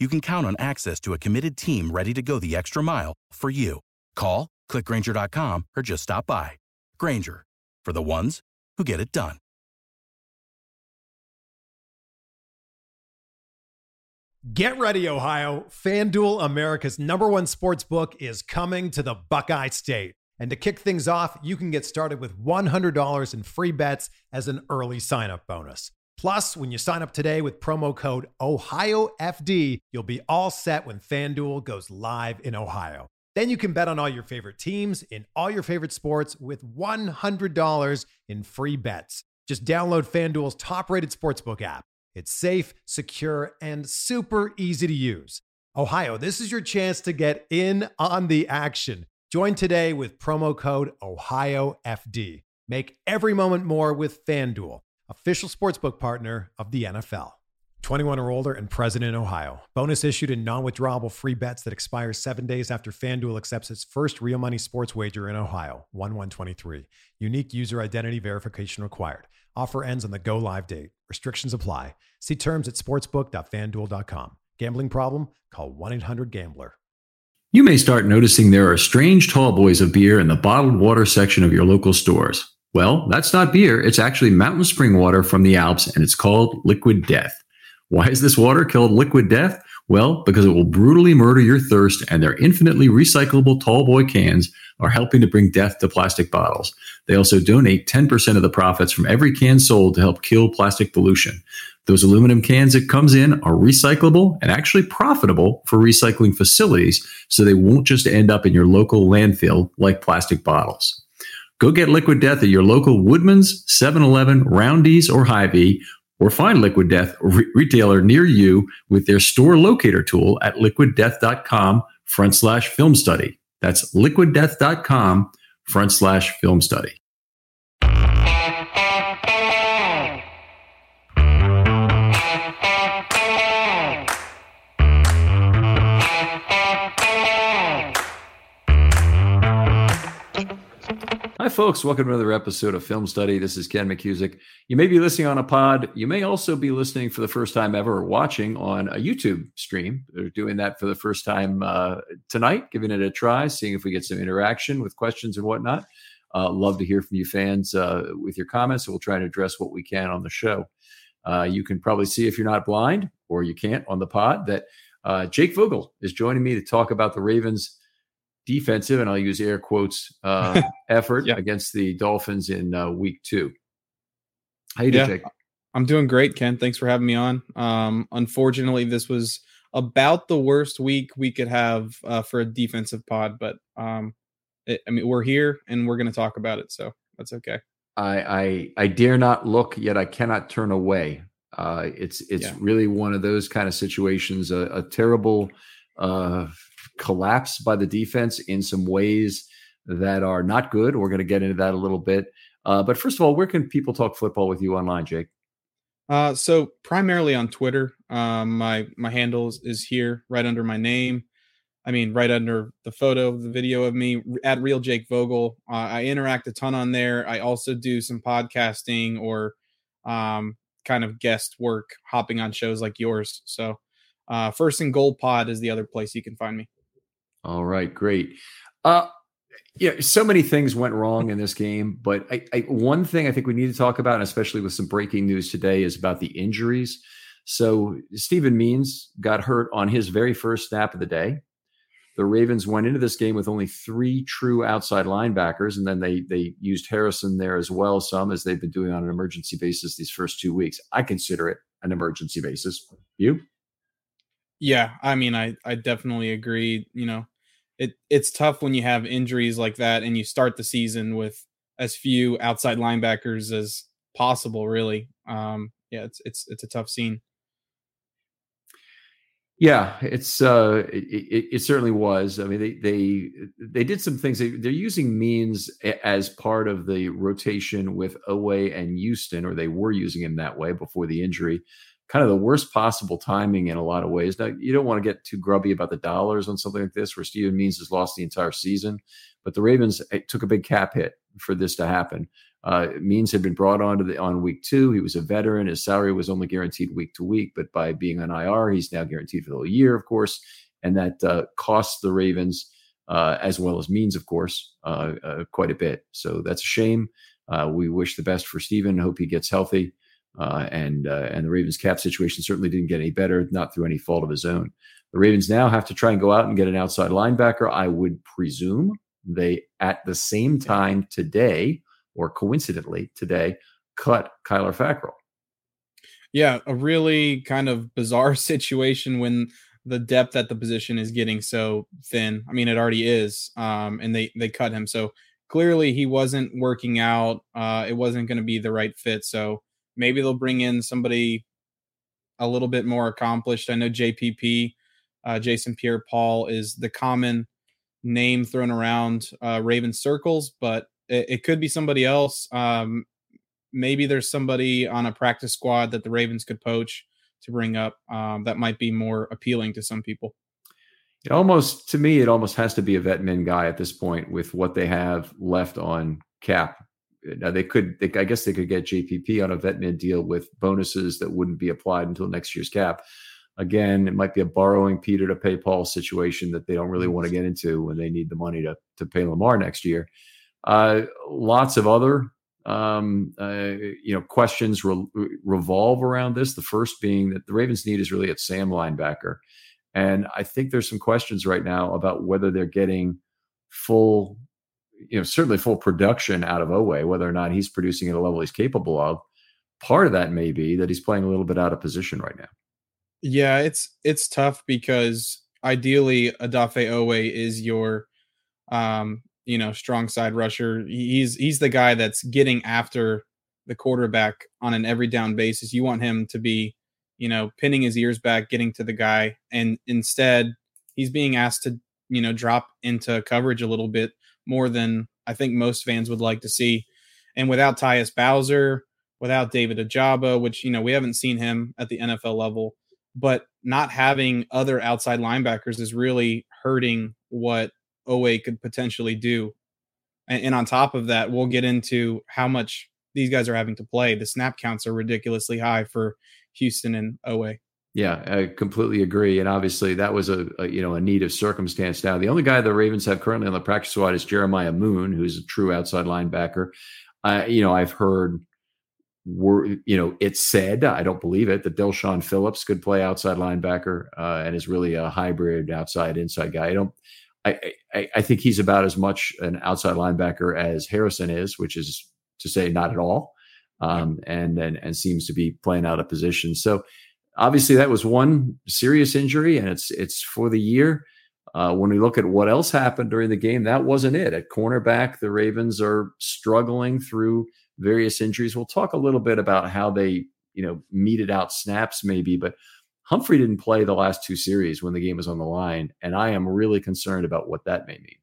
you can count on access to a committed team ready to go the extra mile for you. Call, clickgranger.com, or just stop by. Grainger, for the ones who get it done. Get ready, Ohio. FanDuel, America's number one sports book, is coming to the Buckeye State. And to kick things off, you can get started with $100 in free bets as an early sign up bonus. Plus, when you sign up today with promo code OhioFD, you'll be all set when FanDuel goes live in Ohio. Then you can bet on all your favorite teams in all your favorite sports with $100 in free bets. Just download FanDuel's top rated sportsbook app. It's safe, secure, and super easy to use. Ohio, this is your chance to get in on the action. Join today with promo code OhioFD. Make every moment more with FanDuel, official sportsbook partner of the NFL. 21 or older and present in Ohio. Bonus issued in non withdrawable free bets that expires seven days after FanDuel accepts its first real money sports wager in Ohio, 1 123. Unique user identity verification required. Offer ends on the go live date. Restrictions apply. See terms at sportsbook.fanduel.com. Gambling problem? Call 1 800 Gambler. You may start noticing there are strange tall boys of beer in the bottled water section of your local stores. Well, that's not beer. It's actually mountain spring water from the Alps, and it's called Liquid Death. Why is this water called Liquid Death? Well, because it will brutally murder your thirst, and their infinitely recyclable tall boy cans are helping to bring death to plastic bottles. They also donate 10% of the profits from every can sold to help kill plastic pollution. Those aluminum cans it comes in are recyclable and actually profitable for recycling facilities, so they won't just end up in your local landfill like plastic bottles. Go get Liquid Death at your local Woodman's, 7 Eleven, Roundy's, or Hy-Vee, or find Liquid Death re- retailer near you with their store locator tool at liquiddeath.com front slash film study. That's liquiddeath.com front slash film study. Folks. Welcome to another episode of Film Study. This is Ken McKusick. You may be listening on a pod. You may also be listening for the first time ever or watching on a YouTube stream. They're doing that for the first time uh, tonight, giving it a try, seeing if we get some interaction with questions and whatnot. Uh, love to hear from you fans uh, with your comments. We'll try to address what we can on the show. Uh, you can probably see if you're not blind or you can't on the pod that uh, Jake Vogel is joining me to talk about the Ravens defensive, and I'll use air quotes, uh, effort Yeah. against the Dolphins in uh, week two. How you doing, Yeah. Jake? I'm doing great, Ken. Thanks for having me on. Um, unfortunately, this was about the worst week we could have uh, for a defensive pod, but um, it, I mean, we're here and we're going to talk about it, so that's okay. I, I I dare not look, yet I cannot turn away. Uh, it's it's Yeah. really one of those kind of situations. A, a terrible uh, collapse by the defense in some ways that are not good. We're going to get into that a little bit. Uh, but first of all, where can people talk football with you online, Jake? Uh, so primarily on Twitter, um, my my handle is, is here right under my name. I mean, right under the photo, the video of me at Real Jake Vogel. Uh, I interact a ton on there. I also do some podcasting or um, kind of guest work, hopping on shows like yours. So, uh, First and Gold Pod is the other place you can find me. All right, great. Uh, yeah, so many things went wrong in this game, but I, I, one thing I think we need to talk about, and especially with some breaking news today, is about the injuries. So Steven Means got hurt on his very first snap of the day. The Ravens went into this game with only three true outside linebackers, and then they they used Harrison there as well, some as they've been doing on an emergency basis these first two weeks. I consider it an emergency basis. You? Yeah, I mean, I I definitely agree. You know, it it's tough when you have injuries like that and you start the season with as few outside linebackers as possible. Really, um, yeah, it's it's it's a tough scene. Yeah, it's uh, it, it, certainly was. I mean, they they they did some things. They, they're using means as part of the rotation with Oweh and Houston, or they were using him that way before the injury kind of the worst possible timing in a lot of ways. Now, you don't want to get too grubby about the dollars on something like this, where Steven Means has lost the entire season, but the Ravens eh, took a big cap hit for this to happen. Uh, Means had been brought on to the on week two. He was a veteran. His salary was only guaranteed week to week, but by being on IR, he's now guaranteed for the whole year, of course, and that uh, costs the Ravens. Uh, as well as means, of course, uh, uh, quite a bit. So that's a shame. Uh, we wish the best for Steven. Hope he gets healthy. Uh, and uh, and the Ravens cap situation certainly didn't get any better, not through any fault of his own. The Ravens now have to try and go out and get an outside linebacker. I would presume they, at the same time today, or coincidentally today, cut Kyler Fackrell. Yeah, a really kind of bizarre situation when the depth at the position is getting so thin. I mean, it already is, um, and they they cut him. So clearly, he wasn't working out. Uh, it wasn't going to be the right fit. So Maybe they'll bring in somebody a little bit more accomplished. I know JPP, uh, Jason Pierre Paul, is the common name thrown around uh, Raven circles, but it, it, could be somebody else. Um, maybe there's somebody on a practice squad that the Ravens could poach to bring up um, that might be more appealing to some people. It almost, to me, it almost has to be a vet min guy at this point with what they have left on cap now they could, they, I guess they could get JPP on a vet min deal with bonuses that wouldn't be applied until next year's cap. Again, it might be a borrowing Peter to pay Paul situation that they don't really want to get into when they need the money to to pay Lamar next year. Uh, lots of other um, uh, you know questions re- revolve around this. The first being that the Ravens need is really at Sam linebacker, and I think there's some questions right now about whether they're getting full you know, certainly full production out of Oweh, whether or not he's producing at a level he's capable of. Part of that may be that he's playing a little bit out of position right now. Yeah, it's it's tough because ideally Odafe Oweh is your um, you know, strong side rusher. He's he's the guy that's getting after the quarterback on an every down basis. You want him to be, you know, pinning his ears back, getting to the guy, and instead he's being asked to, you know, drop into coverage a little bit more than I think most fans would like to see. And without Tyus Bowser, without David Ojabo, which, you know, we haven't seen him at the NFL level, but not having other outside linebackers is really hurting what Oweh could potentially do. And, and on top of that, we'll get into how much these guys are having to play. The snap counts are ridiculously high for Houston and Oweh. Yeah, I completely agree. And obviously, that was a, a, you know a need of circumstance. Now, the only guy the Ravens have currently on the practice squad is Jeremiah Moon, who's a true outside linebacker. Uh, you know, I've heard, were you know, it's said I don't believe it that Del'Shawn Phillips could play outside linebacker uh, and is really a hybrid outside inside guy. I don't. I, I, I think he's about as much an outside linebacker as Harrison is, which is to say not at all, um, and and and seems to be playing out of position. So obviously that was one serious injury, and it's it's for the year. Uh, when we look at what else happened during the game, that wasn't it. At cornerback, the Ravens are struggling through various injuries. We'll talk a little bit about how they, you know, meted out snaps maybe, but Humphrey didn't play the last two series when the game was on the line, and I am really concerned about what that may mean.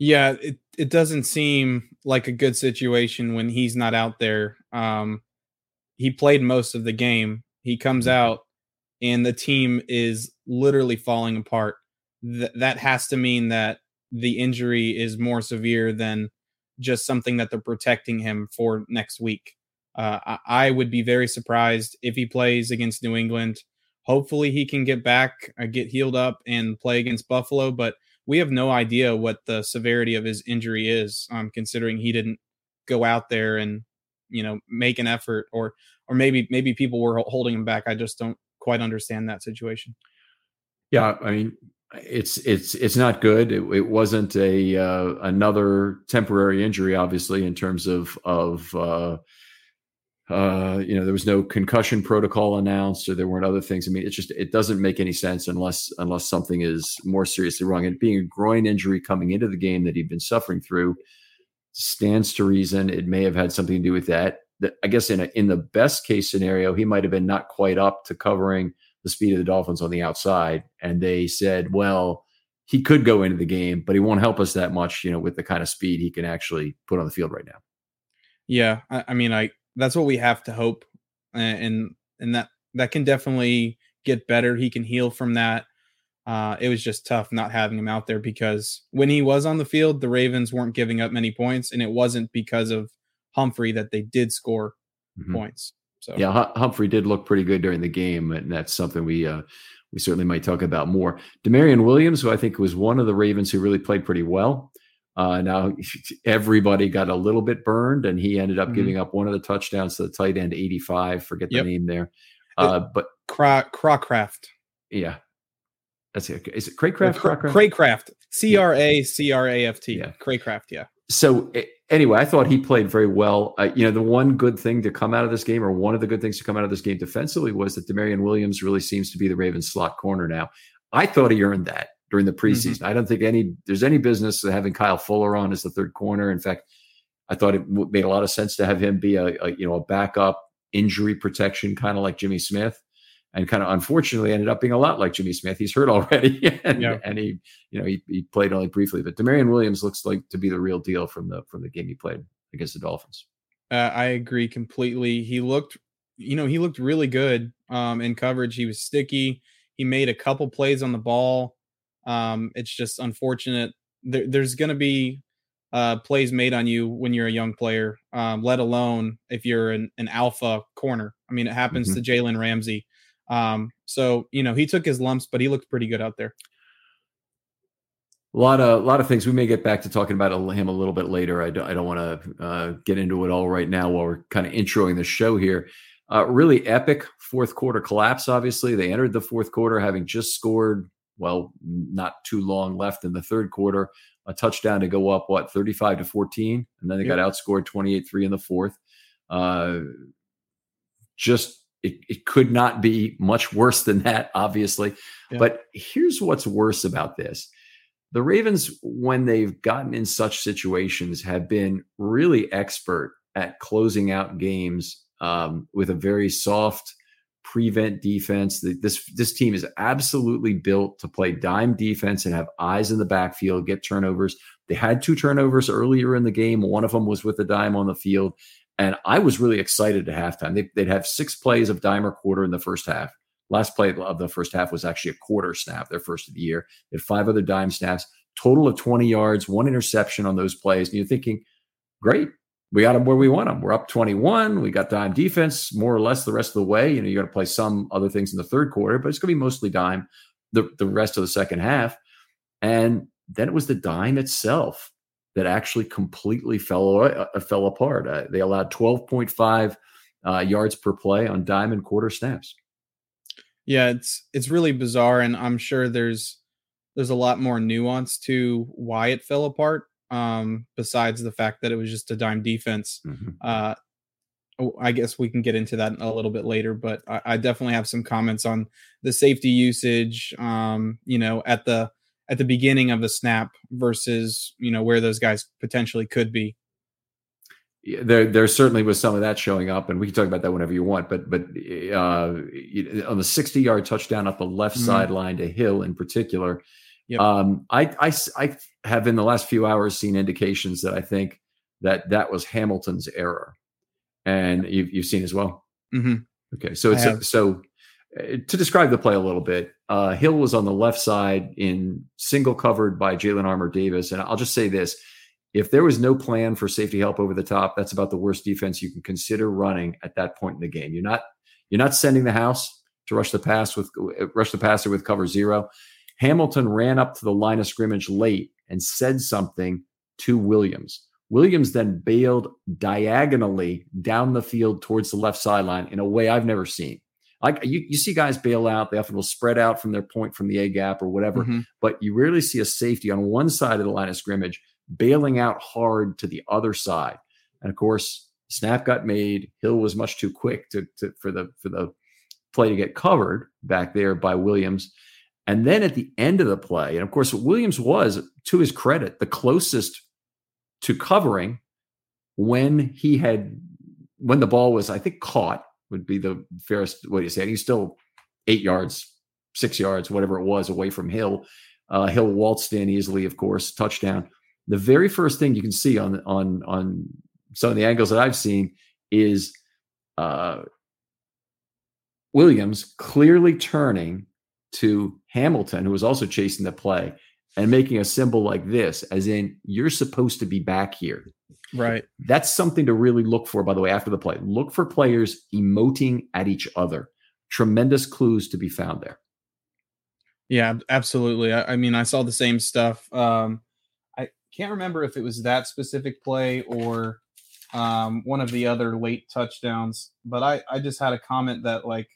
Yeah, it it doesn't seem like a good situation when he's not out there. Um, he played most of the game, he comes mm-hmm. out and the team is literally falling apart. Th- that has to mean that the injury is more severe than just something that they're protecting him for next week. Uh, I-, I would be very surprised if he plays against New England. Hopefully, he can get back, uh, get healed up, and play against Buffalo. But we have no idea what the severity of his injury is, um, considering he didn't go out there and you know make an effort, or or maybe maybe people were holding him back. I just don't quite understand that situation. Yeah, I mean, it's it's it's not good. It, it wasn't a uh, another temporary injury, obviously, in terms of of uh, uh, you know there was no concussion protocol announced, or there weren't other things. I mean, it's just it doesn't make any sense unless unless something is more seriously wrong. And being a groin injury coming into the game that he'd been suffering through stands to reason it may have had something to do with that. I guess in a, in the best case scenario, he might have been not quite up to covering the speed of the Dolphins on the outside. And they said, well, he could go into the game, but he won't help us that much, you know, with the kind of speed he can actually put on the field right now. Yeah, I, I mean, I that's what we have to hope, and and that that can definitely get better. He can heal from that. Uh, it was just tough not having him out there because when he was on the field, the Ravens weren't giving up many points, and it wasn't because of Humphrey that they did score mm-hmm. points. So yeah, Humphrey did look pretty good during the game, and that's something we uh, we certainly might talk about more. Damarion Williams, who I think was one of the Ravens who really played pretty well. Uh, now everybody got a little bit burned, and he ended up mm-hmm. giving up one of the touchdowns to the tight end, eighty-five. Forget the yep. name there, uh, but Cra- Crawcraft. Yeah, that's it. Is it Cracraft? Cracraft. C R A C R A F T. Yeah, Cracraft. Yeah. So anyway, I thought he played very well. Uh, you know, the one good thing to come out of this game, or one of the good things to come out of this game defensively, was that Damarion Williams really seems to be the Ravens slot corner now. I thought he earned that during the mm-hmm. preseason. Mm-hmm. I don't think any there's any business having Kyle Fuller on as the third corner. In fact, I thought it made a lot of sense to have him be a, a you know a backup injury protection, kind of like Jimmy Smith and kind of unfortunately ended up being a lot like Jimmy Smith. He's hurt already, and, yeah. and he, you know, he, he played only briefly. But Damarion Williams looks like to be the real deal from the from the game he played against the Dolphins. Uh, I agree completely. He looked, you know, he looked really good um, in coverage. He was sticky. He made a couple plays on the ball. Um, it's just unfortunate. There, there's going to be uh, plays made on you when you're a young player, um, let alone if you're an, an alpha corner. I mean, it happens mm-hmm. to Jalen Ramsey. Um, so you know he took his lumps, but he looked pretty good out there. A lot of a lot of things. We may get back to talking about him a little bit later. I don't, I don't want to uh, get into it all right now while we're kind of introing the show here. Uh, really epic fourth quarter collapse. Obviously, they entered the fourth quarter having just scored. Well, not too long left in the third quarter. A touchdown to go up what thirty five to fourteen, and then they got outscored twenty eight three in the fourth. Uh, just it, it could not be much worse than that, obviously. Yeah. But here's what's worse about this the Ravens, when they've gotten in such situations, have been really expert at closing out games um, with a very soft prevent defense. This this team is absolutely built to play dime defense and have eyes in the backfield, get turnovers. They had two turnovers earlier in the game. One of them was with the dime on the field, and I was really excited at halftime. They, would have six plays of dime or quarter in the first half. Last play of the first half was actually a quarter snap, their first of the year. They had five other dime snaps, total of 20 yards, one interception on those plays. And you're thinking, great, we got them where we want them. We're up 21. We got dime defense more or less the rest of the way. You know, you got to play some other things in the third quarter, but it's going to be mostly dime the, the rest of the second half. And then it was the dime itself that actually completely fell uh, fell apart. Uh, they allowed 12.5 uh, yards per play on diamond quarter snaps. Yeah, it's it's really bizarre, and I'm sure there's there's a lot more nuance to why it fell apart. Um, besides the fact that it was just a dime defense. Mm-hmm. Uh, oh, I guess we can get into that a little bit later, but I, I definitely have some comments on the safety usage. Um, you know, at the at the beginning of the snap versus you know where those guys potentially could be. Yeah, there, there certainly was some of that showing up, and we can talk about that whenever you want. But, but uh, on the sixty-yard touchdown up the left mm-hmm. sideline to Hill in particular, yep. um, I, I, I have in the last few hours seen indications that I think that that was Hamilton's error, and you've, you've seen as well. Mm-hmm. Okay, so it's so to describe the play a little bit, uh, Hill was on the left side in single covered by Jalyn Armour Davis. And I'll just say this if there was no plan for safety help over the top, that's about the worst defense you can consider running at that point in the game. You're not you're not sending the house to rush the pass with rush the passer with cover zero. Hamilton ran up to the line of scrimmage late and said something to Williams. Williams then bailed diagonally down the field towards the left sideline in a way I've never seen. Like you, you see guys bail out, they often will spread out from their point from the A gap or whatever, mm-hmm. but you rarely see a safety on one side of the line of scrimmage bailing out hard to the other side. And of course, snap got made. Hill was much too quick to, to for the for the play to get covered back there by Williams. And then at the end of the play, and of course, Williams was, to his credit, the closest to covering when he had when the ball was, I think, caught would be the fairest way to say it. He's still eight yards, six yards, whatever it was, away from Hill. Uh, Hill waltzed in easily, of course, touchdown. The very first thing you can see on on on some of the angles that I've seen is uh, Williams clearly turning to Hamilton, who was also chasing the play, and making a symbol like this, as in, you're supposed to be back here. Right. That's something to really look for, by the way, after the play. Look for players emoting at each other. Tremendous clues to be found there. Yeah, absolutely. I, I mean, I saw the same stuff. Um, I can't remember if it was that specific play or um, one of the other late touchdowns, but I, I just had a comment that, like,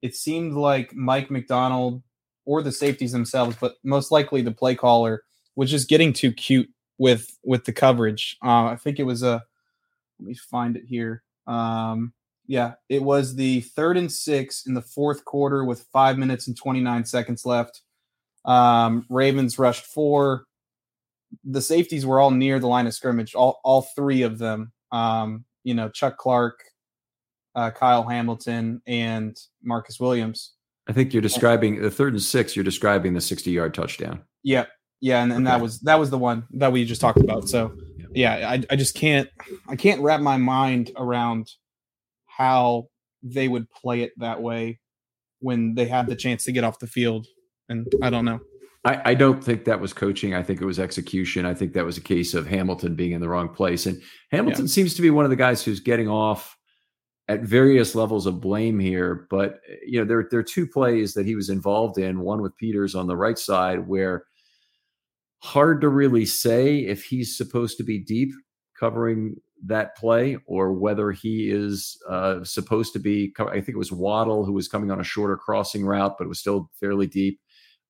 it seemed like Mike Macdonald or the safeties themselves, but most likely the play caller was just getting too cute with with the coverage. Uh, I think it was a let me find it here. Um, yeah, it was the third and six in the fourth quarter with five minutes and 29 seconds left. Um, Ravens rushed four. The safeties were all near the line of scrimmage, all, all three of them. Um, you know, Chuck Clark, uh, Kyle Hamilton, and Marcus Williams. I think you're describing the third and six. You're describing the 60 yard touchdown. Yeah, yeah, and, and okay. that was that was the one that we just talked about. So yeah, I, I just can't I can't wrap my mind around how they would play it that way when they had the chance to get off the field. And I don't know. I, I, don't think that was coaching. I think it was execution. I think that was a case of Hamilton being in the wrong place. And Hamilton yeah. seems to be one of the guys who's getting off at various levels of blame here. But you know, there there are two plays that he was involved in. One with Peters on the right side, where hard to really say if he's supposed to be deep covering that play or whether he is uh, supposed to be. I think it was Waddle who was coming on a shorter crossing route, but it was still fairly deep.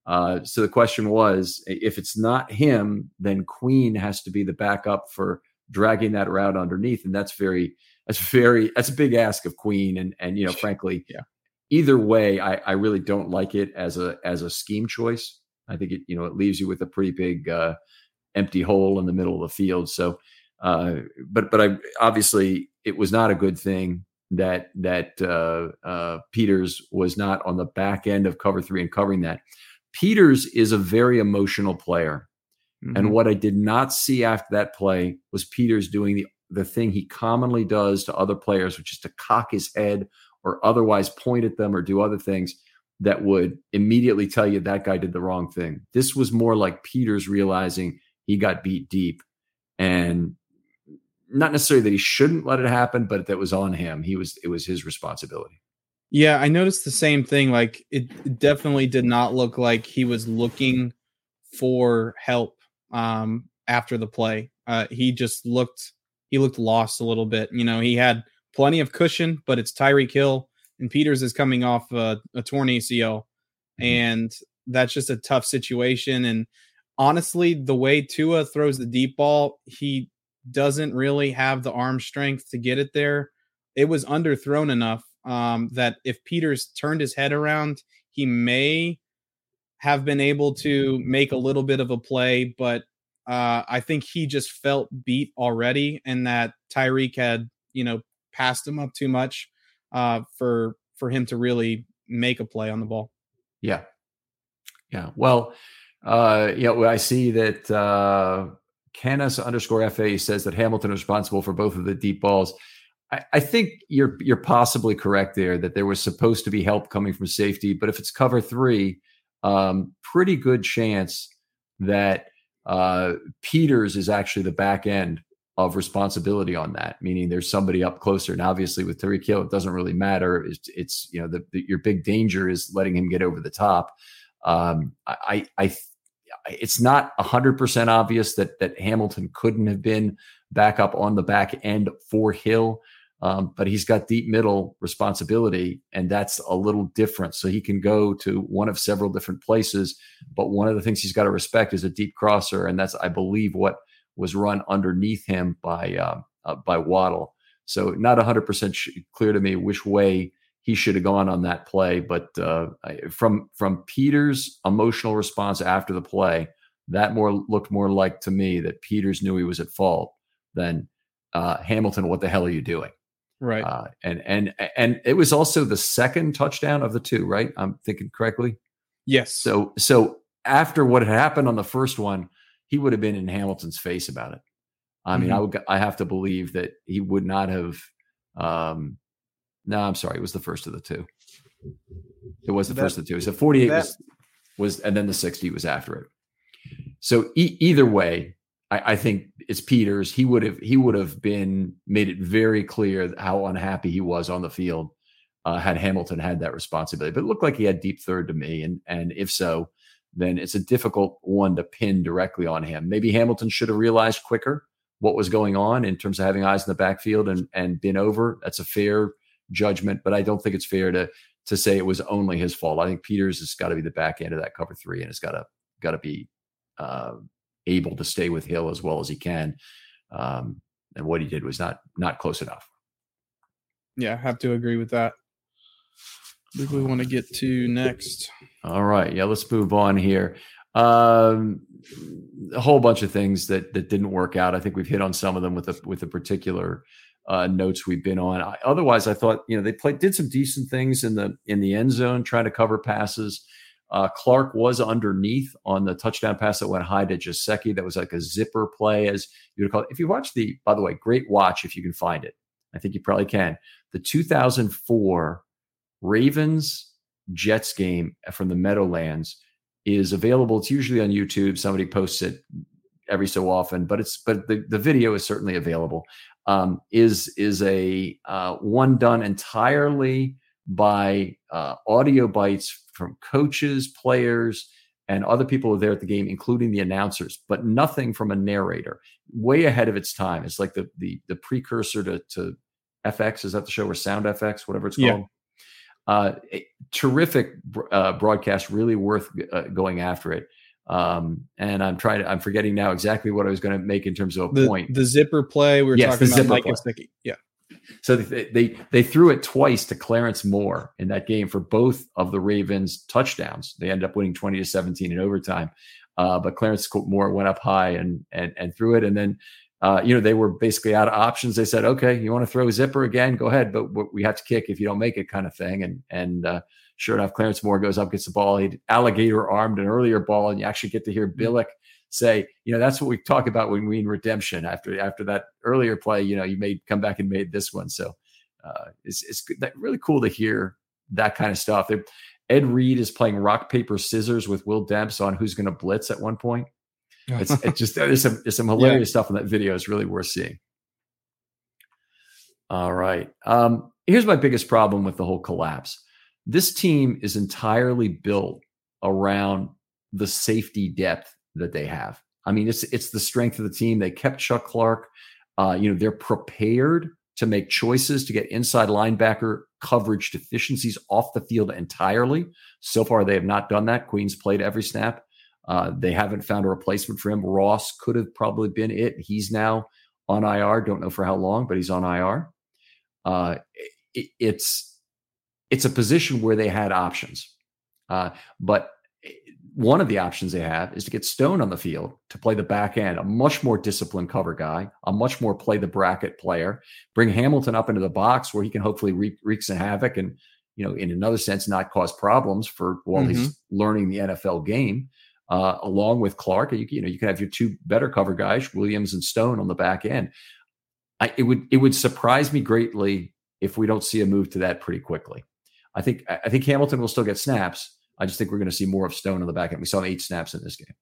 Uh, so the question was, if it's not him, then Queen has to be the backup for dragging that route underneath, and that's very that's very that's a big ask of Queen, and and you know, frankly, yeah. Either way, I, I really don't like it as a as a scheme choice. I think it you know it leaves you with a pretty big uh, empty hole in the middle of the field. So, uh, but but I obviously it was not a good thing that that uh, uh, Peters was not on the back end of cover three and covering that. Peters is a very emotional player. Mm-hmm. And what I did not see after that play was Peters doing the the thing he commonly does to other players, which is to cock his head or otherwise point at them or do other things that would immediately tell you that guy did the wrong thing. This was more like Peters realizing he got beat deep and not necessarily that he shouldn't let it happen, but that was on him. He was it was his responsibility. Yeah, I noticed the same thing. Like it definitely did not look like he was looking for help um, after the play. Uh, he just looked he looked lost a little bit. You know, he had plenty of cushion, but it's Tyreek Hill and Peters is coming off a, a torn ACL, mm-hmm. and that's just a tough situation. And honestly, the way Tua throws the deep ball, he doesn't really have the arm strength to get it there. It was underthrown enough um, that if Peters turned his head around, he may have been able to make a little bit of a play, but uh, I think he just felt beat already, and that Tyreek had you know passed him up too much uh, for for him to really make a play on the ball. Yeah, yeah. Well, uh, yeah. I see that uh, Canis underscore fa says that Hamilton is responsible for both of the deep balls. I, I think you're you're possibly correct there that there was supposed to be help coming from safety, but if it's cover three, um, pretty good chance that uh, Peters is actually the back end of responsibility on that, meaning there's somebody up closer. And obviously, with Tyreek Hill, it doesn't really matter. It's, it's you know, the, the, your big danger is letting him get over the top. Um, I, I, it's not hundred percent obvious that that Hamilton couldn't have been back up on the back end for Hill. Um, but he's got deep middle responsibility, and that's a little different. So he can go to one of several different places. But one of the things he's got to respect is a deep crosser, and that's, I believe, what was run underneath him by uh, uh, by Waddle. So not 100% clear to me which way he should have gone on that play. But uh, from from Peters' emotional response after the play, that more looked more like to me that Peters knew he was at fault than uh, Hamilton. What the hell are you doing? Right. Uh, and and and it was also the second touchdown of the two. Right. I'm thinking correctly. Yes. So so after what had happened on the first one, he would have been in Hamilton's face about it. I mean, mm-hmm. I would I have to believe that he would not have. Um, no, I'm sorry. It was the first of the two. It was the that, first of the two. So 48 that, was was, and then the 60 was after it. So e- either way, I, I, think it's Peters. He would have he would have been made it very clear how unhappy he was on the field uh, had Hamilton had that responsibility. But it looked like he had deep third to me, and and if so, then it's a difficult one to pin directly on him. Maybe Hamilton should have realized quicker what was going on in terms of having eyes in the backfield and and been over. That's a fair judgment, but I don't think it's fair to to say it was only his fault. I think Peters has got to be the back end of that cover three, and it's got to got to be uh, able to stay with Hill as well as he can. Um, and what he did was not not close enough. Yeah, I have to agree with that. What do we want to get to next? All right, yeah, let's move on here. Um, a whole bunch of things that that didn't work out. I think we've hit on some of them with the with the particular uh, notes we've been on. I, otherwise, I thought you know they played did some decent things in the in the end zone, trying to cover passes. Uh, Clark was underneath on the touchdown pass that went high to Gesicki. That was like a zipper play, as you would call it. If you watch the, by the way, great watch if you can find it. I think you probably can. The 2004 Ravens Jets game from the Meadowlands is available. It's usually on YouTube. Somebody posts it every so often, but it's but the, the video is certainly available. Um, is is a uh, one done entirely by uh, audio bites from coaches, players, and other people who are there at the game, including the announcers, but nothing from a narrator. Way ahead of its time. It's like the the, the precursor to, to FX. Is that the show or Sound FX, whatever it's called? Yeah. Uh, terrific uh, broadcast, really worth uh, going after it. Um, and I'm trying to, I'm forgetting now exactly what I was going to make in terms of a the, point. The zipper play we were yes, talking about, Mike Gesicki. Yeah. So they, they, they threw it twice to Clarence Moore in that game for both of the Ravens touchdowns. They ended up winning 20 to 17 in overtime. Uh, but Clarence Moore went up high and and and threw it, and then uh, you know they were basically out of options. They said, "Okay, you want to throw a zipper again? Go ahead, but we have to kick if you don't make it," kind of thing. And and uh, sure enough, Clarence Moore goes up, gets the ball. He alligator armed an earlier ball, and you actually get to hear mm-hmm. Billick say, you know, that's what we talk about when we mean redemption. After after that earlier play, you know, you made come back and made this one. So uh, it's it's really cool to hear that kind of stuff. Ed Reed is playing rock paper scissors with Will Demps on who's going to blitz at one point. It's, it's just there's some there's some hilarious yeah. stuff in that video. It's really worth seeing. All right. Um, here's my biggest problem with the whole collapse. This team is entirely built around the safety depth that they have. I mean, it's it's the strength of the team. They kept Chuck Clark. Uh, you know, they're prepared to make choices to get inside linebacker coverage deficiencies off the field entirely. So far, they have not done that. Queens played every snap. Uh, they haven't found a replacement for him. Ross could have probably been it. He's now on IR. Don't know for how long, but he's on IR. Uh, it, it's it's a position where they had options, uh, but one of the options they have is to get Stone on the field to play the back end, a much more disciplined cover guy, a much more play the bracket player. Bring Hamilton up into the box where he can hopefully wreak, wreak some havoc and, you know, in another sense, not cause problems for while mm-hmm. he's learning the NFL game. Uh, along with Clark, you, you know, you can have your two better cover guys, Williams and Stone, on the back end. I, it would it would surprise me greatly if we don't see a move to that pretty quickly. I think I think Hamilton will still get snaps I just think we're going to see more of Stone on the back end. We saw eight snaps in this game.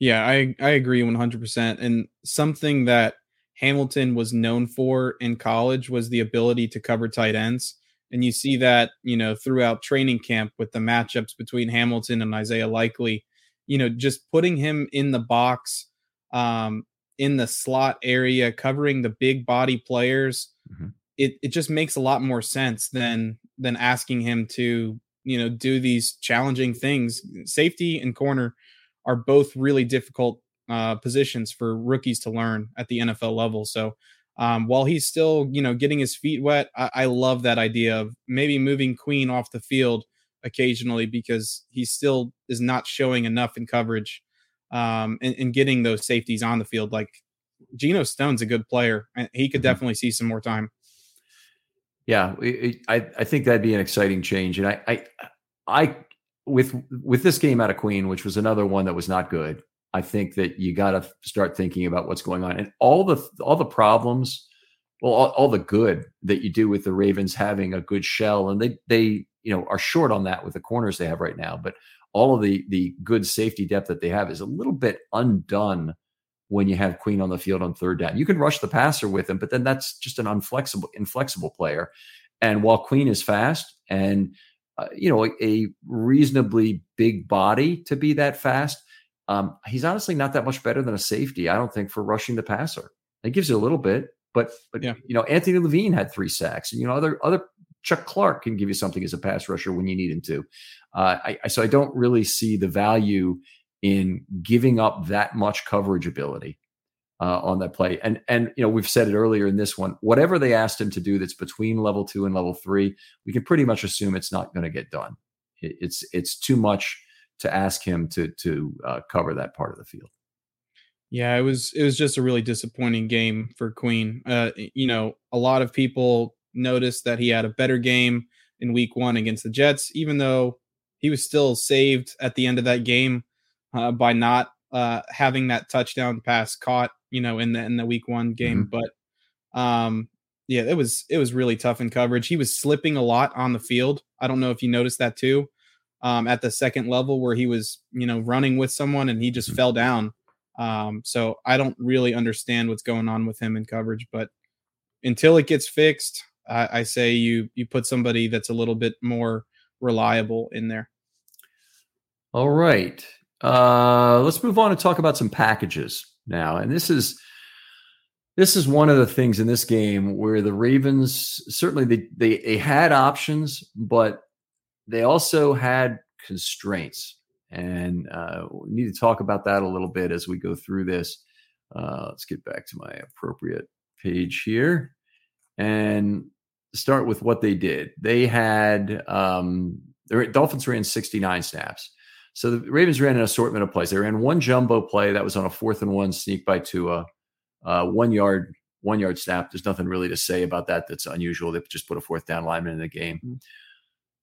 Yeah, I I agree 100%. And something that Hamilton was known for in college was the ability to cover tight ends. And you see that, you know, throughout training camp with the matchups between Hamilton and Isaiah Likely, you know, just putting him in the box, um, in the slot area, covering the big body players. Mm-hmm. It, it just makes a lot more sense than than asking him to you know do these challenging things safety and corner are both really difficult uh, positions for rookies to learn at the nfl level. So um, while he's still you know getting his feet wet I, I love that idea of maybe moving queen off the field occasionally because he still is not showing enough in coverage um, and, and, getting those safeties on the field. Like Geno Stone's a good player and he could mm-hmm. definitely see some more time yeah, I I think that'd be an exciting change, and I I I with with this game out of Queen, which was another one that was not good. I think that you got to start thinking about what's going on and all the all the problems, well, all, all, the good that you do with the Ravens having a good shell, and they they you know are short on that with the corners they have right now, but all of the the good safety depth that they have is a little bit undone when you have Queen on the field on third down. You can rush the passer with him, but then that's just an unflexible, inflexible player. And while Queen is fast and uh, you know a, a, reasonably big body to be that fast, um, he's honestly not that much better than a safety. I don't think for rushing the passer. It gives you a little bit, but but yeah. you know Anthony Levine had three sacks, and you know other other Chuck Clark can give you something as a pass rusher when you need him to. Uh, I, I, so I don't really see the value in giving up that much coverage ability uh, on that play. And and you know we've said it earlier in this one. Whatever they asked him to do that's between level two and level three, we can pretty much assume it's not going to get done. It, it's it's too much to ask him to to uh, cover that part of the field. Yeah, it was it was just a really disappointing game for Queen. Uh, you know, a lot of people noticed that he had a better game in Week One against the Jets, even though he was still saved at the end of that game uh, by not uh, having that touchdown pass caught, you know, in the in the week one game. Mm-hmm. But um, yeah, it was it was really tough in coverage. He was slipping a lot on the field. I don't know if you noticed that too. Um, at the second level where he was, you know, running with someone and he just mm-hmm. fell down. Um, so I don't really understand what's going on with him in coverage, but until it gets fixed, I, I say you you put somebody that's a little bit more reliable in there. All right. Uh, let's move on and talk about some packages now. And this is this is one of the things in this game where the Ravens certainly they they, they had options, but they also had constraints. And uh, we need to talk about that a little bit as we go through this. Uh, let's get back to my appropriate page here and start with what they did. They had um, the Dolphins ran 69 snaps. So the Ravens ran an assortment of plays. They ran one jumbo play that was on a fourth and one sneak by Tua, uh, one yard, one yard snap. There's nothing really to say about that. That's unusual. They just put a fourth down lineman in the game. Mm-hmm.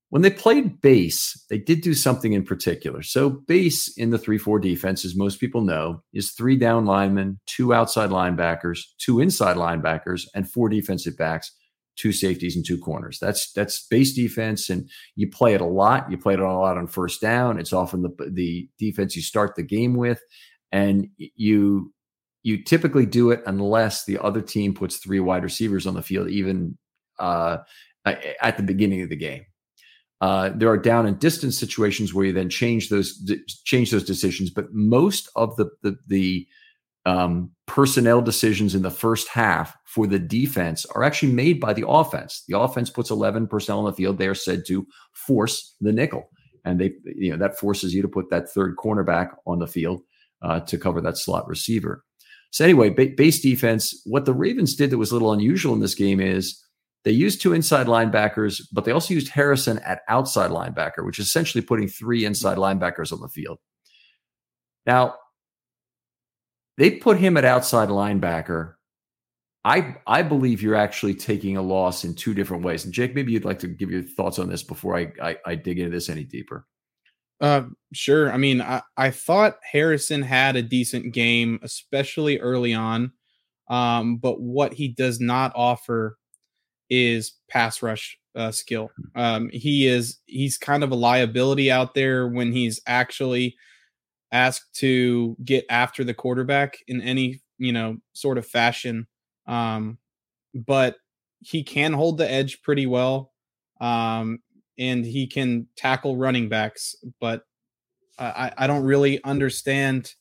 When they played base, they did do something in particular. So base in the three-four defense, as most people know, is three down linemen, two outside linebackers, two inside linebackers, and four defensive backs two safeties and two corners. That's that's base defense, and you play it a lot. You play it a lot on first down. It's often the the defense you start the game with, and you you typically do it unless the other team puts three wide receivers on the field, even uh, at the beginning of the game. Uh, there are down and distance situations where you then change those change those decisions, but most of the the, the um, personnel decisions in the first half for the defense are actually made by the offense. The offense puts 11 personnel on the field. They are said to force the nickel, and they, you know, that forces you to put that third cornerback on the field uh, to cover that slot receiver. So anyway, ba- base defense. What the Ravens did that was a little unusual in this game is they used two inside linebackers, but they also used Harrison at outside linebacker, which is essentially putting three inside linebackers on the field. Now, they put him at outside linebacker. I I believe you're actually taking a loss in two different ways. And Jake, maybe you'd like to give your thoughts on this before I I, I dig into this any deeper. Uh, sure. I mean, I, I thought Harrison had a decent game, especially early on. Um, but what he does not offer is pass rush uh, skill. Hmm. Um, he is he's kind of a liability out there when he's actually asked to get after the quarterback in any you know sort of fashion um but he can hold the edge pretty well um, and he can tackle running backs. But I, I don't really understand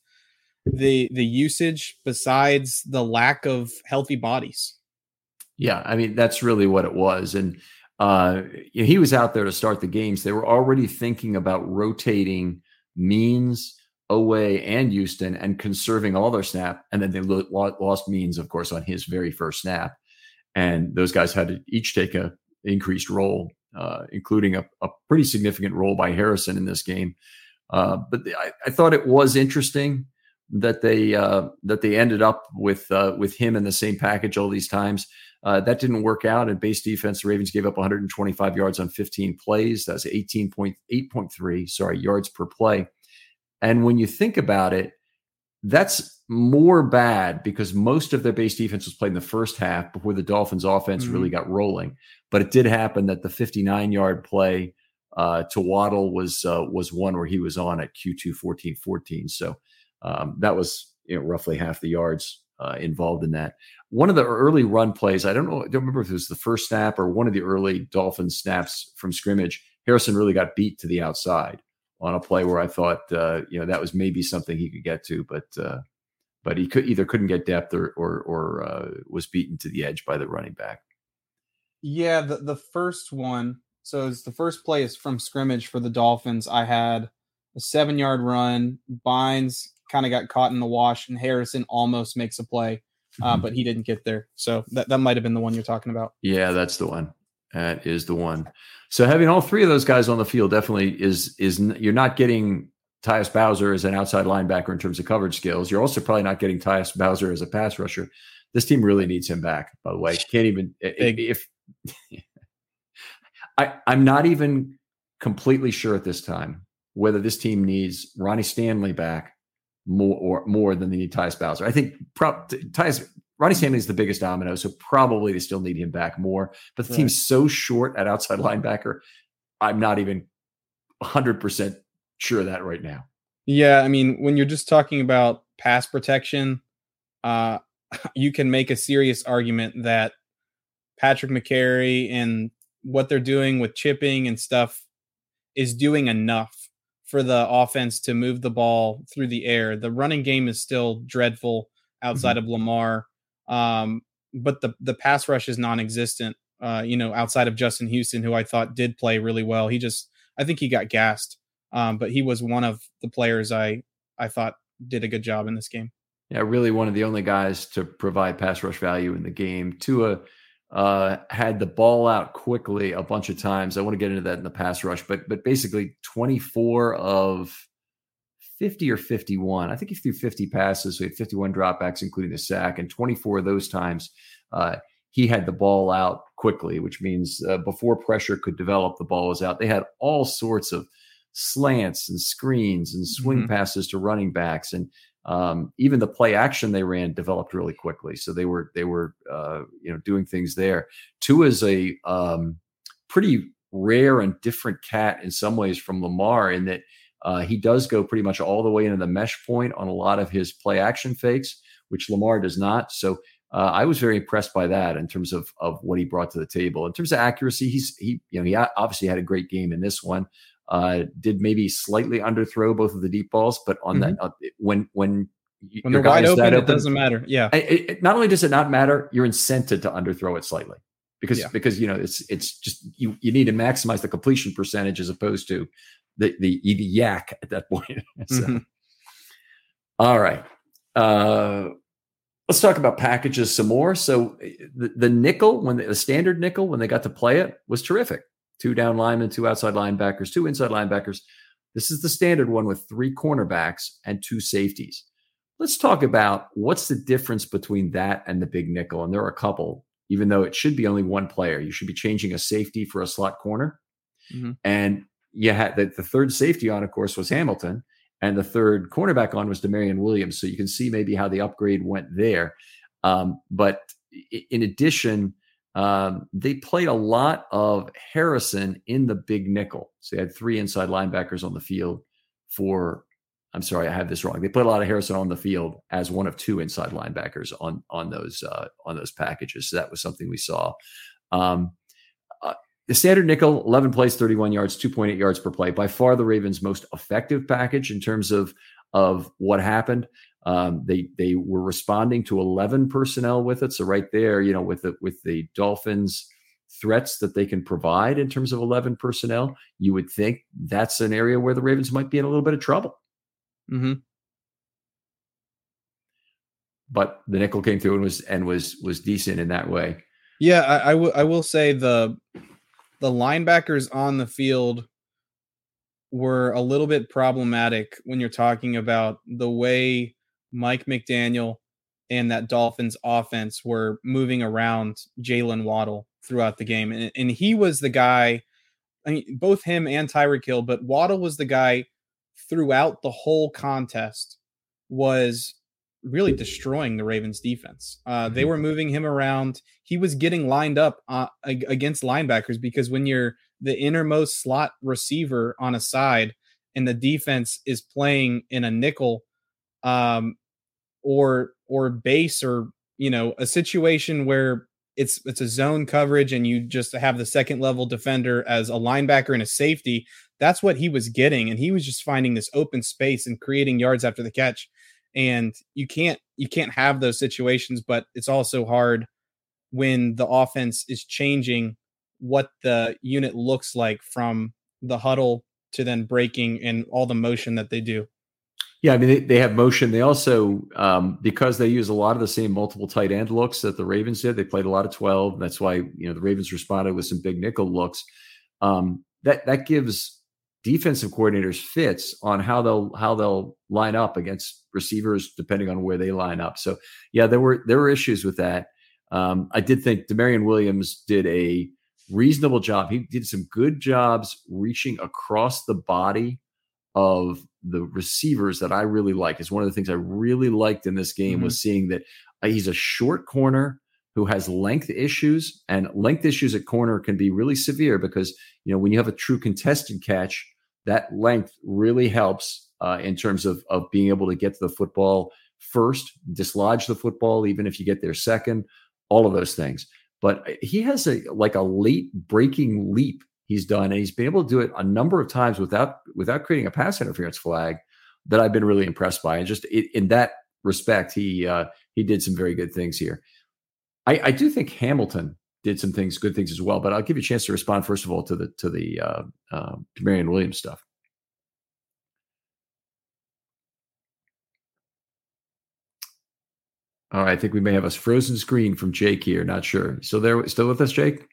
the the usage besides the lack of healthy bodies. Yeah, I mean that's really what it was, and uh, he was out there to start the games. They were already thinking about rotating Means, Oweh, and Houston, and conserving all their snap. And then they lo- lost Means, of course, on his very first snap, and those guys had to each take a increased role, uh, including a, a, pretty significant role by Harrison in this game. Uh, but I, I, thought it was interesting that they uh, that they ended up with uh, with him in the same package all these times. Uh, that didn't work out. In base defense, the Ravens gave up 125 yards on 15 plays. That's 18.8.3, sorry, yards per play. And when you think about it, that's more bad because most of their base defense was played in the first half before the Dolphins' offense mm-hmm. really got rolling. But it did happen that the 59 yard play uh, to Waddle was uh, was one where he was on at Q2 14 14. So um, that was you know, roughly half the yards uh, involved in that. One of the early run plays, I don't know, I don't remember if it was the first snap or one of the early Dolphins snaps from scrimmage. Harrison really got beat to the outside on a play where I thought, uh, you know, that was maybe something he could get to, but uh, but he could either couldn't get depth or or, or uh, was beaten to the edge by the running back. Yeah, the the first one. So it's the first play is from scrimmage for the Dolphins. I had a seven yard run. Bynes kind of got caught in the wash, and Harrison almost makes a play, uh, mm-hmm. but he didn't get there. So that, that might have been the one you're talking about. Yeah, that's the one. That is the one. So having all three of those guys on the field definitely is is you're not getting Tyus Bowser as an outside linebacker in terms of coverage skills. You're also probably not getting Tyus Bowser as a pass rusher. This team really needs him back. By the way, can't even if, if I I'm not even completely sure at this time whether this team needs Ronnie Stanley back more or more than they need Tyus Bowser. I think pro- Tyus Ronnie Stanley is the biggest domino, so probably they still need him back more. But the right. team's so short at outside linebacker, I'm not even 100% sure of that right now. Yeah, I mean, when you're just talking about pass protection, uh, you can make a serious argument that Patrick Mekari and what they're doing with chipping and stuff is doing enough for the offense to move the ball through the air. The running game is still dreadful outside mm-hmm. of Lamar, um, but the the pass rush is non-existent. Uh, you know, outside of Justin Houston, who I thought did play really well. He just, I think he got gassed, um, but he was one of the players I I thought did a good job in this game. Yeah, really one of the only guys to provide pass rush value in the game. Tua uh, had the ball out quickly a bunch of times. I want to get into that in the pass rush, but but basically 24 of 50 or 51. I think he threw 50 passes. So he had 51 dropbacks, including the sack, and 24 of those times uh, he had the ball out quickly, which means uh, before pressure could develop, the ball was out. They had all sorts of slants and screens and swing mm-hmm. passes to running backs and um, even the play action they ran developed really quickly. So they were they were uh, you know doing things there. Tua is a um, pretty rare and different cat in some ways from Lamar in that uh, he does go pretty much all the way into the mesh point on a lot of his play action fakes, which Lamar does not. So uh, I was very impressed by that in terms of of what he brought to the table. In terms of accuracy, he's he you know he obviously had a great game in this one. Uh, did maybe slightly underthrow both of the deep balls, but on mm-hmm. that uh, when when when they're wide open, open, it doesn't matter. Yeah. It, it, not only does it not matter, you're incented to underthrow it slightly because yeah. because you know it's it's just you you need to maximize the completion percentage as opposed to the the, the YAC at that point. so, mm-hmm. all right. Uh, let's talk about packages some more. So the, the nickel when the, the standard nickel when they got to play it was terrific two down linemen, two outside linebackers, two inside linebackers. This is the standard one with three cornerbacks and two safeties. Let's talk about what's the difference between that and the big nickel. And there are a couple, even though it should be only one player. You should be changing a safety for a slot corner. Mm-hmm. And you had the, the third safety on, of course, was Hamilton. And the third cornerback on was Damarion Williams. So you can see maybe how the upgrade went there. Um, but in addition, um, they played a lot of Harrison in the big nickel. So they had three inside linebackers on the field for. I'm sorry, I have this wrong. They played a lot of Harrison on the field as one of two inside linebackers on on those uh, on those packages. So that was something we saw. Um, uh, the standard nickel, 11 plays, 31 yards, 2.8 yards per play. By far the Ravens' most effective package in terms of of what happened. Um, they they were responding to 11 personnel with it. So right there, you know, with the with the Dolphins threats that they can provide in terms of 11 personnel, you would think that's an area where the Ravens might be in a little bit of trouble. Mm-hmm. But the nickel came through and was and was was decent in that way. Yeah, I, I will. I will say the the linebackers on the field were a little bit problematic when you're talking about the way Mike McDaniel and that Dolphins offense were moving around Jaylen Waddle throughout the game. And, and he was the guy, I mean, both him and Tyreek Hill, but Waddle was the guy throughout the whole contest was really destroying the Ravens defense. Uh, they mm-hmm. were moving him around. He was getting lined up uh, against linebackers because when you're the innermost slot receiver on a side and the defense is playing in a nickel um, or or base or you know a situation where it's it's a zone coverage and you just have the second level defender as a linebacker and a safety that's what he was getting and he was just finding this open space and creating yards after the catch and you can't you can't have those situations but it's also hard when the offense is changing what the unit looks like from the huddle to then breaking and all the motion that they do yeah, I mean they, they have motion. They also um, because they use a lot of the same multiple tight end looks that the Ravens did. They played a lot of twelve. That's why you know the Ravens responded with some big nickel looks. Um, that that gives defensive coordinators fits on how they'll how they'll line up against receivers depending on where they line up. So yeah, there were there were issues with that. Um, I did think Damarion Williams did a reasonable job. He did some good jobs reaching across the body of the receivers that I really like. Is one of the things I really liked in this game mm-hmm. was seeing that uh, he's a short corner who has length issues and length issues at corner can be really severe because you know when you have a true contested catch that length really helps uh, in terms of of being able to get to the football first dislodge the football even if you get there second all of those things but uh, he has a like a late breaking leap he's done, and he's been able to do it a number of times without without creating a pass interference flag that I've been really impressed by. And just in that respect, he uh, he did some very good things here. I, I do think Hamilton did some things, good things as well. But I'll give you a chance to respond first of all to the to the uh, uh, Marion Williams stuff. All right, I think we may have a frozen screen from Jake here. Not sure. So there, still with us, Jake?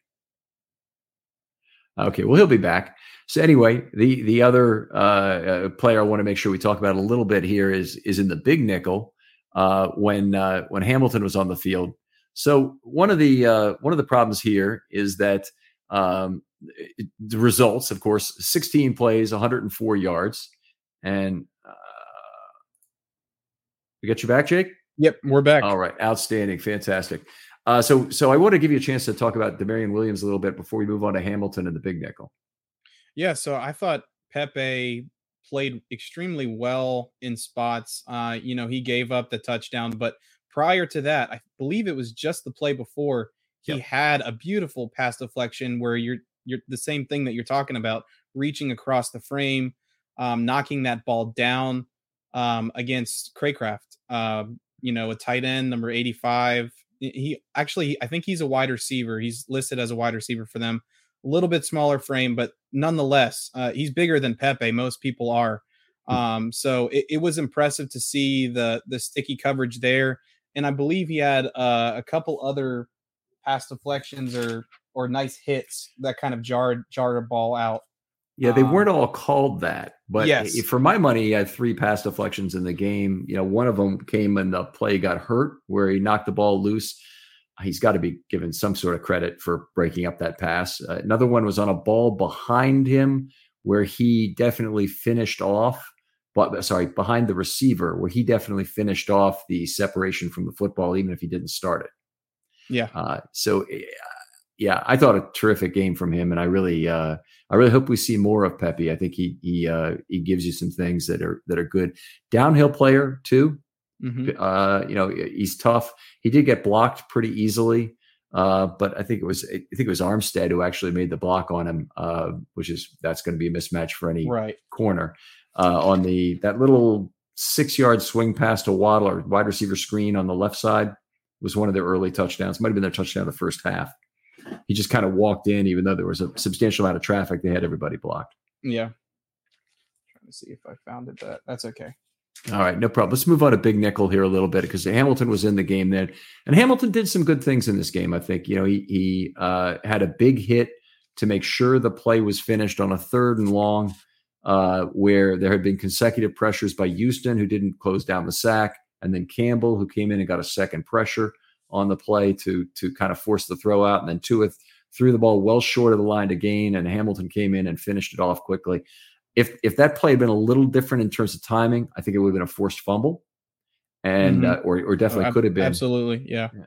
Okay, well he'll be back. So anyway, the the other uh, uh, player I want to make sure we talk about a little bit here is is in the big nickel uh, when uh, when Hamilton was on the field. So one of the uh, one of the problems here is that um, it, the results, of course, 16 plays, 104 yards, and uh, we got you back, Jake. Yep, we're back. All right, outstanding, fantastic. Uh, so, so I want to give you a chance to talk about Damarion Williams a little bit before we move on to Hamilton and the big nickel. Yeah, so I thought Pepe played extremely well in spots. Uh, you know, he gave up the touchdown, but prior to that, I believe it was just the play before he yep. had a beautiful pass deflection where you're you're the same thing that you're talking about, reaching across the frame, um, knocking that ball down um, against Cracraft. Uh, you know, a tight end number 85 he actually I think he's a wide receiver. He's listed as a wide receiver for them. A little bit smaller frame, but nonetheless, uh, he's bigger than Pepe. Most people are. Hmm. Um, so it, it, was impressive to see the the sticky coverage there, and I believe he had uh, a couple other pass deflections or or nice hits that kind of jarred jarred a ball out. Yeah, they um, weren't all called that, but yes. for my money, he had three pass deflections in the game. You know, one of them came when the play got hurt, where he knocked the ball loose. He's got to be given some sort of credit for breaking up that pass. Uh, another one was on a ball behind him, where he definitely finished off. But sorry, behind the receiver, where he definitely finished off the separation from the football, even if he didn't start it. Yeah. Uh, so eh, yeah, I thought a terrific game from him, and I really, uh, I really hope we see more of Pepe. I think he he uh, he gives you some things that are that are good. Downhill player too. Mm-hmm. Uh, you know, he's tough. He did get blocked pretty easily, Uh, but I think it was I think it was Armstead who actually made the block on him, uh, which is that's going to be a mismatch for any right. corner uh, on the that little six yard swing pass to Waddler, wide receiver screen on the left side was one of their early touchdowns. Might have been their touchdown the first half. He just kind of walked in, even though there was a substantial amount of traffic. They had everybody blocked. Yeah. Trying to see if I found it. That that's okay. All right, no problem. Let's move on to Big Nickel here a little bit because Hamilton was in the game then, and Hamilton did some good things in this game. I think you know he he uh, had a big hit to make sure the play was finished on a third and long, uh, where there had been consecutive pressures by Houston who didn't close down the sack, and then Campbell who came in and got a second pressure on the play to to kind of force the throw out, and then Tua threw the ball well short of the line to gain, and Hamilton came in and finished it off quickly if if that play had been a little different in terms of timing, I think it would have been a forced fumble, and mm-hmm. uh, or or definitely oh, could have been absolutely, yeah. yeah.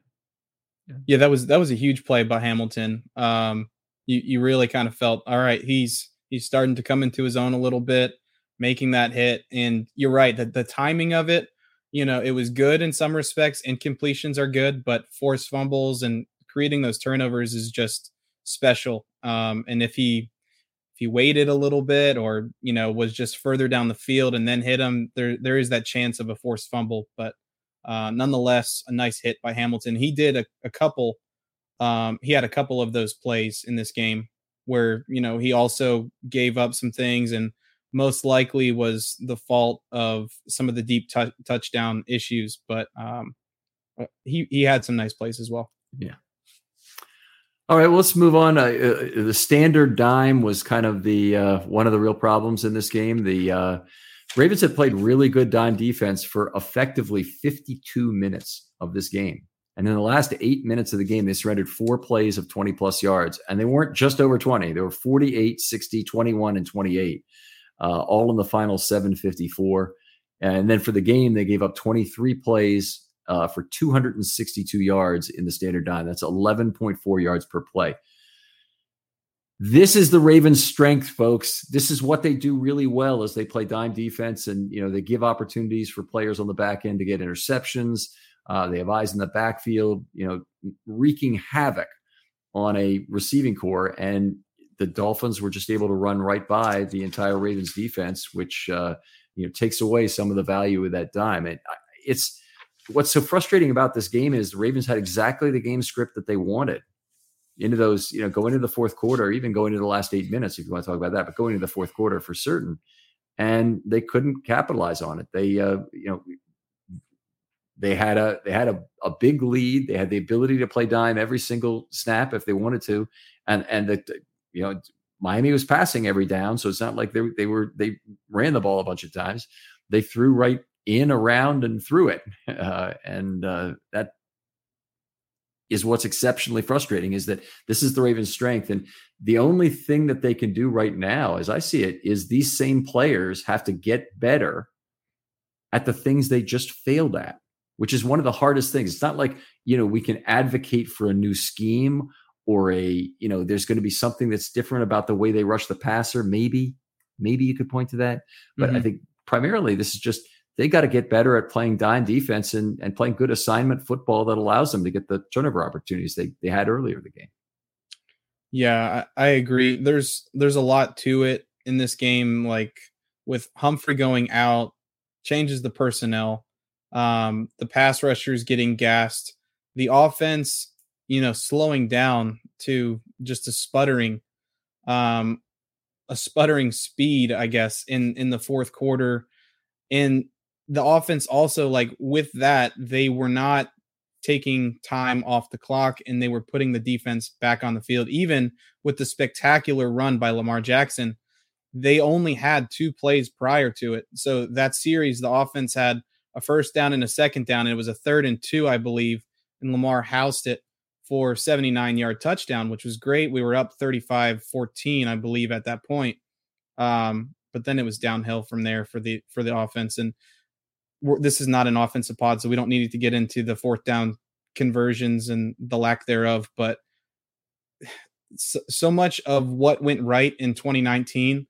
yeah, yeah. That was that was a huge play by Hamilton. Um, you you really kind of felt all right. He's he's starting to come into his own a little bit, making that hit, and you're right that the timing of it, you know, it was good in some respects. Incompletions are good, but forced fumbles and creating those turnovers is just special. Um, and if he if he waited a little bit or you know was just further down the field and then hit him, there there is that chance of a forced fumble. But uh, nonetheless, a nice hit by Hamilton. He did a, a couple. Um, he had a couple of those plays in this game where you know he also gave up some things and most likely was the fault of some of the deep t- touchdown issues. But um, uh, he he had some nice plays as well. Yeah. All right, well, let's move on. Uh, uh, the standard dime was kind of the uh, one of the real problems in this game. The uh, Ravens had played really good dime defense for effectively 52 minutes of this game. And in the last eight minutes of the game, they surrendered four plays of 20 plus yards. And they weren't just over 20, they were 48, 60, 21, and 28, uh, all in the final 754. And then for the game, they gave up 23 plays uh, for 262 yards in the standard dime. That's 11.4 yards per play. This is the Ravens' strength, folks. This is what they do really well as they play dime defense, and you know they give opportunities for players on the back end to get interceptions. Uh, they have eyes in the backfield, you know, wreaking havoc on a receiving corps, and the Dolphins were just able to run right by the entire Ravens defense, which uh, you know takes away some of the value of that dime. And it's what's so frustrating about this game is the Ravens had exactly the game script that they wanted into those, you know, go into the fourth quarter, even go into the last eight minutes, if you want to talk about that, but going into the fourth quarter for certain. And they couldn't capitalize on it. They, uh, you know, they had a they had a, a big lead. They had the ability to play dime every single snap if they wanted to, and and the you know Miami was passing every down, so it's not like they they were they ran the ball a bunch of times. They threw right in, around, and through it. Uh, and uh, that is what's exceptionally frustrating is that this is the Ravens' strength. And the only thing that they can do right now, as I see it, is these same players have to get better at the things they just failed at, which is one of the hardest things. It's not like, you know, we can advocate for a new scheme or a, you know, there's going to be something that's different about the way they rush the passer. Maybe, maybe you could point to that. But mm-hmm. I think primarily this is just they got to get better at playing dime defense and, and playing good assignment football that allows them to get the turnover opportunities they, they had earlier in the game. Yeah, I, I agree. There's there's a lot to it in this game. Like with Humphrey going out, changes the personnel. Um, the pass rushers getting gassed, the offense, you know, slowing down to just a sputtering, um, a sputtering speed, I guess, in in the fourth quarter. And the offense also like with that they were not taking time off the clock and they were putting the defense back on the field even with the spectacular run by Lamar Jackson they only had two plays prior to it so that series the offense had a first down and a second down and it was a third and two I believe and Lamar housed it for 79 yard touchdown which was great we were up 35-14 I believe at that point um, but then it was downhill from there for the for the offense and this is not an offensive pod, so we don't need to get into the fourth down conversions and the lack thereof. But so, so much of what went right in 2019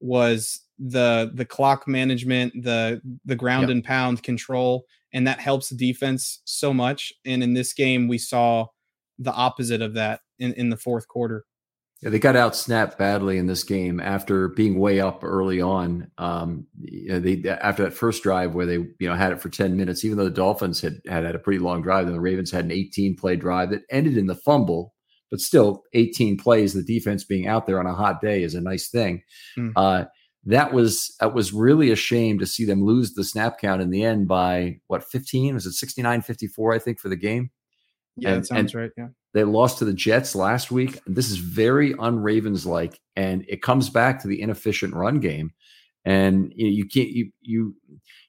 was the the clock management, the the ground yep. and pound control, and that helps the defense so much. And in this game, we saw the opposite of that in, in the fourth quarter. Yeah, they got out snapped badly in this game after being way up early on. Um, you know, they after that first drive where they you know had it for ten minutes, even though the Dolphins had had, had a pretty long drive, and the Ravens had an 18 play drive that ended in the fumble, but still 18 plays. The defense being out there on a hot day is a nice thing. Mm. Uh, that was that was really a shame to see them lose the snap count in the end by what 15 was it 69 54 I think for the game. Yeah, and, that sounds right. Yeah. They lost to the Jets last week. This is very un-Ravens like, and it comes back to the inefficient run game. And you, know, you can't you you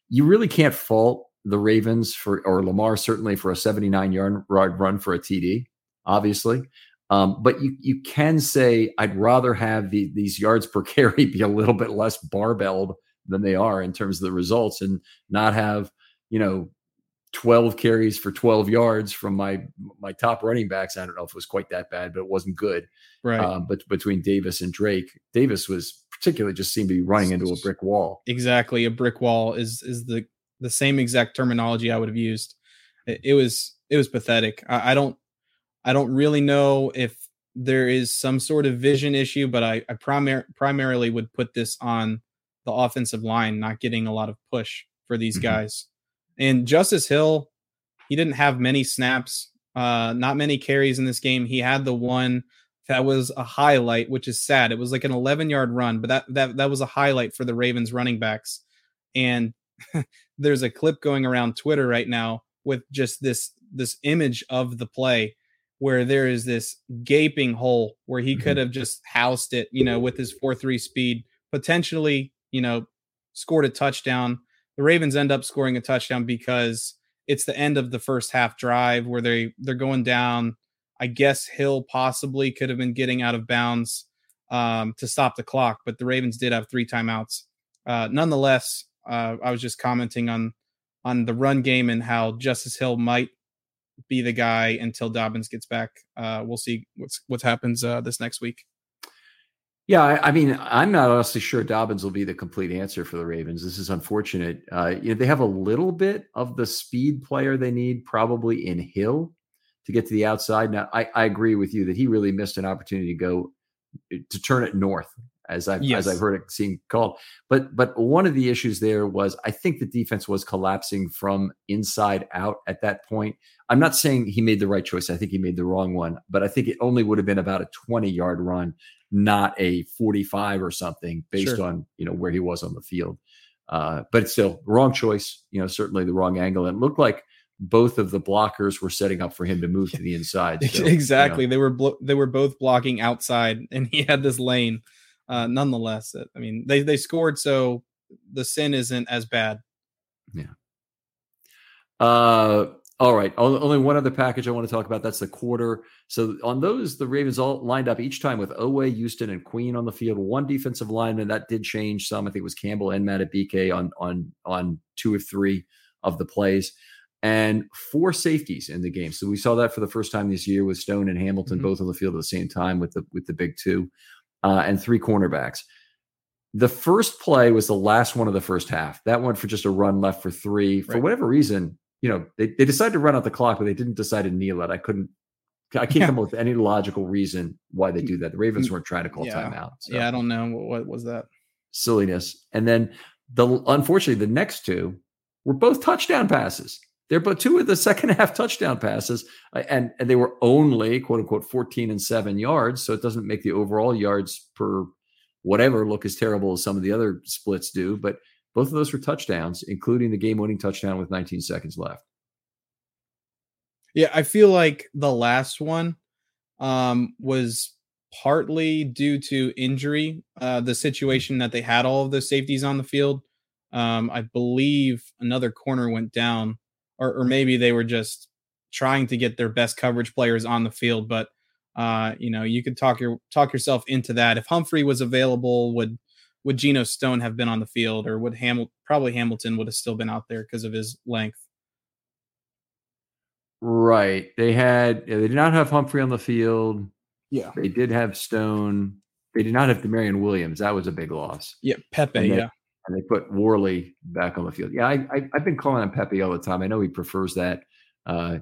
you really can't fault the Ravens for or Lamar certainly for a 79 yard run for a TD, obviously. Um, but you you can say I'd rather have the, these yards per carry be a little bit less barbelled than they are in terms of the results, and not have you know 12 carries for 12 yards from my my top running backs. I don't know if it was quite that bad, but it wasn't good. Right. Um, but between Davis and Drake, Davis was particularly just seemed to be running into a brick wall. Exactly, a brick wall is is the the same exact terminology I would have used. It, it was it was pathetic. I, I, don't I don't really know if there is some sort of vision issue, but I, I primar- primarily would put this on the offensive line not getting a lot of push for these mm-hmm. guys. And Justice Hill, he didn't have many snaps, uh, not many carries in this game. He had the one that was a highlight, which is sad. It was like an 11 yard run, but that that that was a highlight for the Ravens running backs. And there's a clip going around Twitter right now with just this this image of the play where there is this gaping hole where he could mm-hmm. have just housed it, you know, with his 4-3 speed, potentially, you know, scored a touchdown the Ravens end up scoring a touchdown because it's the end of the first half drive where they they're going down. I guess Hill possibly could have been getting out of bounds um, to stop the clock, but the Ravens did have three timeouts. Uh, nonetheless, uh, I was just commenting on on the run game and how Justice Hill might be the guy until Dobbins gets back. Uh, we'll see what's what happens uh, this next week. Yeah, I, I, mean, I'm not honestly sure Dobbins will be the complete answer for the Ravens. This is unfortunate. Uh, you know, they have a little bit of the speed player they need, probably in Hill, to get to the outside. Now, I, I agree with you that he really missed an opportunity to go eh, to turn it north, as I've yes. as I've heard it seen called. But but one of the issues there was I think the defense was collapsing from inside out at that point. I'm not saying he made the right choice. I think he made the wrong one, but I think it only would have been about a 20 yard run not a 45 or something based sure. on you know where he was on the field. Uh, but still, wrong choice. You know, certainly the wrong angle. And it looked like both of the blockers were setting up for him to move to the inside. So, exactly, you know. they were blo- they were both blocking outside, and he had this lane. Uh, nonetheless, I mean, they they scored, so the sin isn't as bad. Yeah. Uh, all right. Only one other package I want to talk about. That's the quarter. So on those, the Ravens all lined up each time with Oweh, Houston, and Queen on the field. One defensive lineman that did change some. I think it was Campbell and Madubuike on on on two or three of the plays, and four safeties in the game. So we saw that for the first time this year with Stone and Hamilton mm-hmm. both on the field at the same time with the with the big two, uh, and three cornerbacks. The first play was the last one of the first half. That went for just a run left for three. For whatever reason, you know, they, they decided to run out the clock, but they didn't decide to kneel it. I couldn't, I can't yeah. come up with any logical reason why they do that. The Ravens weren't trying to call yeah. timeout. So. Yeah, I don't know what was that silliness. And then the unfortunately the next two were both touchdown passes. They're but two of the second half touchdown passes, uh, and and they were only quote unquote fourteen and seven yards. So it doesn't make the overall yards per whatever look as terrible as some of the other splits do. But both of those were touchdowns, including the game winning touchdown with 19 seconds left. Yeah, I feel like the last one um, was partly due to injury, uh, the situation that they had all of the safeties on the field. Um, I believe another corner went down, or, or, maybe they were just trying to get their best coverage players on the field. But uh, you know, you could talk your talk yourself into that. If Humphrey was available, would would Geno Stone have been on the field, or would Hamilton probably Hamilton would have still been out there because of his length? Right. They had they did not have Humphrey on the field. Yeah. They did have Stone. They did not have Damarion Williams. That was a big loss. Yeah, Pepe. And they, yeah. And they put Worley back on the field. Yeah, I, I have been calling him Pepe all the time. I know he prefers that. Uh,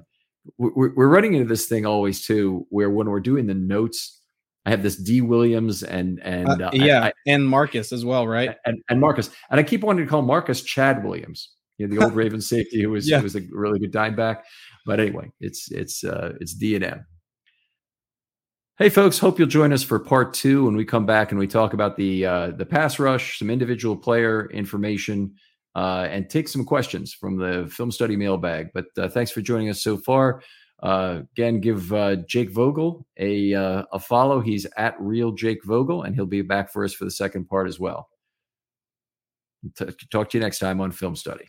we're, we're running into this thing always too, where when we're doing the notes, I have this D Williams and and uh, yeah, I, and Marcus as well, right? And, and Marcus, and I keep wanting to call Marcus Chad Williams, you know, the old Raven safety who was yeah. who was a really good dime back. But anyway, it's it's uh, it's D and M. Hey folks, hope you'll join us for part two when we come back and we talk about the uh, the pass rush, some individual player information, uh, and take some questions from the film study mailbag. But uh, thanks for joining us so far. Uh, again, give uh, Jake Vogel a uh, a follow. He's at real Jake Vogel, and he'll be back for us for the second part as well. T- talk to you next time on Film Study.